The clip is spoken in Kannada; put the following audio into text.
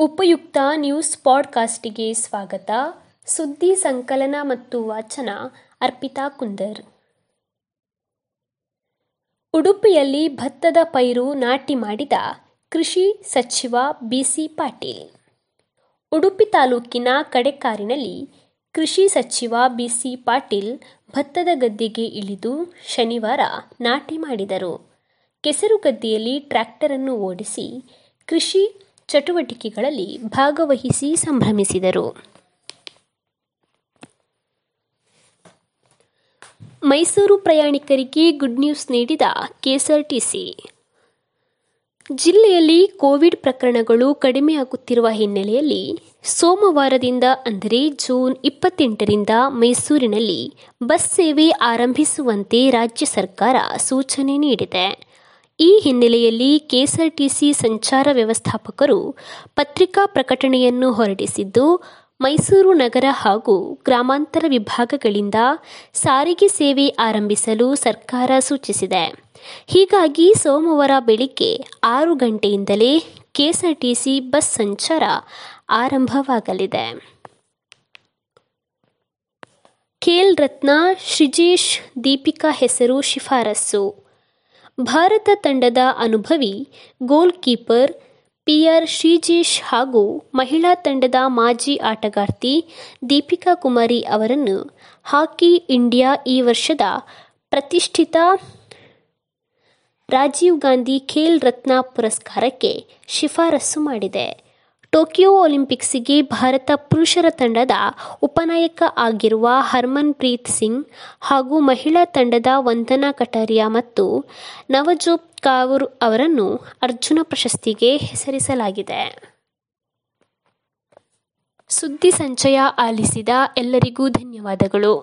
ಉಪಯುಕ್ತ ನ್ಯೂಸ್ ಪಾಡ್ಕಾಸ್ಟಿಗೆ ಸ್ವಾಗತ. ಸುದ್ದಿ ಸಂಕಲನ ಮತ್ತು ವಾಚನ, ಅರ್ಪಿತಾ ಕುಂದರ್. ಉಡುಪಿಯಲ್ಲಿ ಭತ್ತದ ಪೈರು ನಾಟಿ ಮಾಡಿದ ಕೃಷಿ ಸಚಿವ ಬಿಸಿ ಪಾಟೀಲ್. ಉಡುಪಿ ತಾಲೂಕಿನ ಕಡೆಕಾರಿನಲ್ಲಿ ಕೃಷಿ ಸಚಿವ ಬಿಸಿ ಪಾಟೀಲ್ ಭತ್ತದ ಗದ್ದೆಗೆ ಇಳಿದು ಶನಿವಾರ ನಾಟಿ ಮಾಡಿದರು. ಕೆಸರು ಗದ್ದೆಯಲ್ಲಿ ಟ್ರ್ಯಾಕ್ಟರನ್ನು ಓಡಿಸಿ ಕೃಷಿ ಚಟುವಟಿಕೆಗಳಲ್ಲಿ ಭಾಗವಹಿಸಿ ಸಂಭ್ರಮಿಸಿದರು. ಮೈಸೂರು ಪ್ರಯಾಣಿಕರಿಗೆ ಗುಡ್ ನ್ಯೂಸ್ ನೀಡಿದ ಕೆಎಸ್ಆರ್ಟಿಸಿ. ಜಿಲ್ಲೆಯಲ್ಲಿ ಕೋವಿಡ್ ಪ್ರಕರಣಗಳು ಕಡಿಮೆಯಾಗುತ್ತಿರುವ ಹಿನ್ನೆಲೆಯಲ್ಲಿ ಸೋಮವಾರದಿಂದ ಅಂದರೆ ಜೂನ್ ಇಪ್ಪತ್ತೆಂಟರಿಂದ ಮೈಸೂರಿನಲ್ಲಿ ಬಸ್ ಸೇವೆ ಆರಂಭಿಸುವಂತೆ ರಾಜ್ಯ ಸರ್ಕಾರ ಸೂಚನೆ ನೀಡಿದೆ. ಈ ಹಿನ್ನೆಲೆಯಲ್ಲಿ ಕೆಎಸ್ಆರ್ಟಿಸಿ ಸಂಚಾರ ವ್ಯವಸ್ಥಾಪಕರು ಪತ್ರಿಕಾ ಪ್ರಕಟಣೆಯನ್ನು ಹೊರಡಿಸಿದ್ದು, ಮೈಸೂರು ನಗರ ಹಾಗೂ ಗ್ರಾಮಾಂತರ ವಿಭಾಗಗಳಿಂದ ಸಾರಿಗೆ ಸೇವೆ ಆರಂಭಿಸಲು ಸರ್ಕಾರ ಸೂಚಿಸಿದೆ. ಹೀಗಾಗಿ ಸೋಮವಾರ ಬೆಳಿಗ್ಗೆ ಆರು ಗಂಟೆಯಿಂದಲೇ ಕೆಎಸ್ಆರ್ಟಿಸಿ ಬಸ್ ಸಂಚಾರ ಆರಂಭವಾಗಲಿದೆ. ಖೇಲ್ ರತ್ನ ಶ್ರೀಜೇಶ್ ದೀಪಿಕಾ ಹೆಸರು ಶಿಫಾರಸು ಭಾರತ ತಂಡದ ಅನುಭವಿ ಗೋಲ್ ಕೀಪರ್ ಪಿಆರ್ ಶ್ರೀಜೇಶ್ ಹಾಗೂ ಮಹಿಳಾ ತಂಡದ ಮಾಜಿ ಆಟಗಾರ್ತಿ ದೀಪಿಕಾ ಕುಮಾರಿ ಅವರನ್ನು ಹಾಕಿ ಇಂಡಿಯಾ ಈ ವರ್ಷದ ಪ್ರತಿಷ್ಠಿತ ರಾಜೀವ್ ಗಾಂಧಿ ಖೇಲ್ ರತ್ನ ಪುರಸ್ಕಾರಕ್ಕೆ ಶಿಫಾರಸು ಮಾಡಿದೆ. ಟೋಕಿಯೋ ಒಲಿಂಪಿಕ್ಸ್ಗೆ ಭಾರತ ಪುರುಷರ ತಂಡದ ಉಪನಾಯಕ ಆಗಿರುವ ಹರ್ಮನ್ ಪ್ರೀತ್ ಸಿಂಗ್ ಹಾಗೂ ಮಹಿಳಾ ತಂಡದ ವಂದನಾ ಕಟಾರಿಯಾ ಮತ್ತು ನವಜೋತ್ ಕೌರ್ ಅವರನ್ನು ಅರ್ಜುನ ಪ್ರಶಸ್ತಿಗೆ ಹೆಸರಿಸಲಾಗಿದೆ. ಸುದ್ದಿ ಸಂಚಯ ಆಲಿಸಿದ ಎಲ್ಲರಿಗೂ ಧನ್ಯವಾದಗಳು.